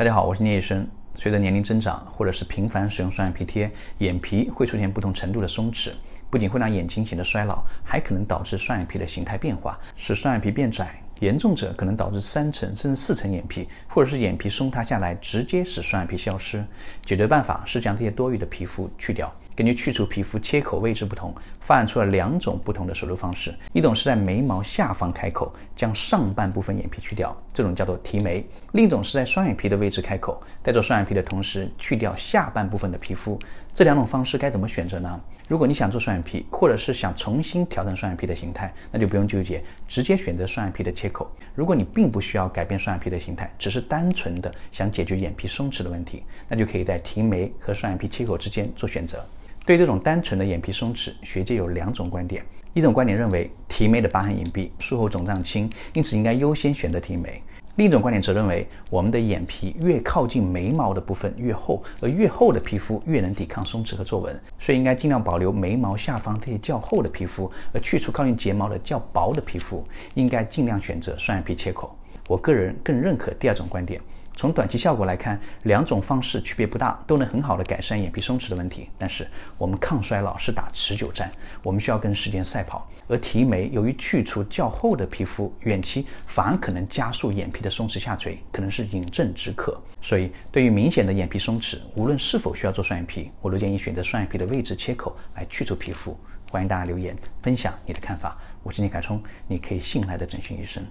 大家好，我是聂医生。随着年龄增长，或者是频繁使用双眼皮贴，眼皮会出现不同程度的松弛，不仅会让眼睛显得衰老，还可能导致双眼皮的形态变化，使双眼皮变窄。严重者可能导致三层甚至四层眼皮，或者是眼皮松塌下来，直接使双眼皮消失。解决办法是将这些多余的皮肤去掉。根据去除皮肤切口位置不同，发展出了两种不同的手术方式。一种是在眉毛下方开口，将上半部分眼皮去掉，这种叫做提眉；另一种是在双眼皮的位置开口，在做双眼皮的同时去掉下半部分的皮肤。这两种方式该怎么选择呢？如果你想做双眼皮，或者是想重新调整双眼皮的形态，那就不用纠结，直接选择双眼皮的切口。如果你并不需要改变双眼皮的形态，只是单纯的想解决眼皮松弛的问题，那就可以在提眉和双眼皮切口之间做选择。对于这种单纯的眼皮松弛，学界有两种观点。一种观点认为，提眉的疤痕隐蔽，术后肿胀轻，因此应该优先选择提眉。另一种观点则认为，我们的眼皮越靠近眉毛的部分越厚，而越厚的皮肤越能抵抗松弛和皱纹，所以应该尽量保留眉毛下方这些较厚的皮肤，而去除靠近睫毛的较薄的皮肤。应该尽量选择双眼皮切口。我个人更认可第二种观点。从短期效果来看，两种方式区别不大，都能很好的改善眼皮松弛的问题。但是我们抗衰老是打持久战，我们需要跟时间赛跑。而提眉由于去除较厚的皮肤，远期反而可能加速眼皮的松弛下垂，可能是饮鸩止渴。所以对于明显的眼皮松弛，无论是否需要做双眼皮，我都建议选择双眼皮的位置切口来去除皮肤。欢迎大家留言分享你的看法。我是聂凯冲，你可以信赖的整形医生。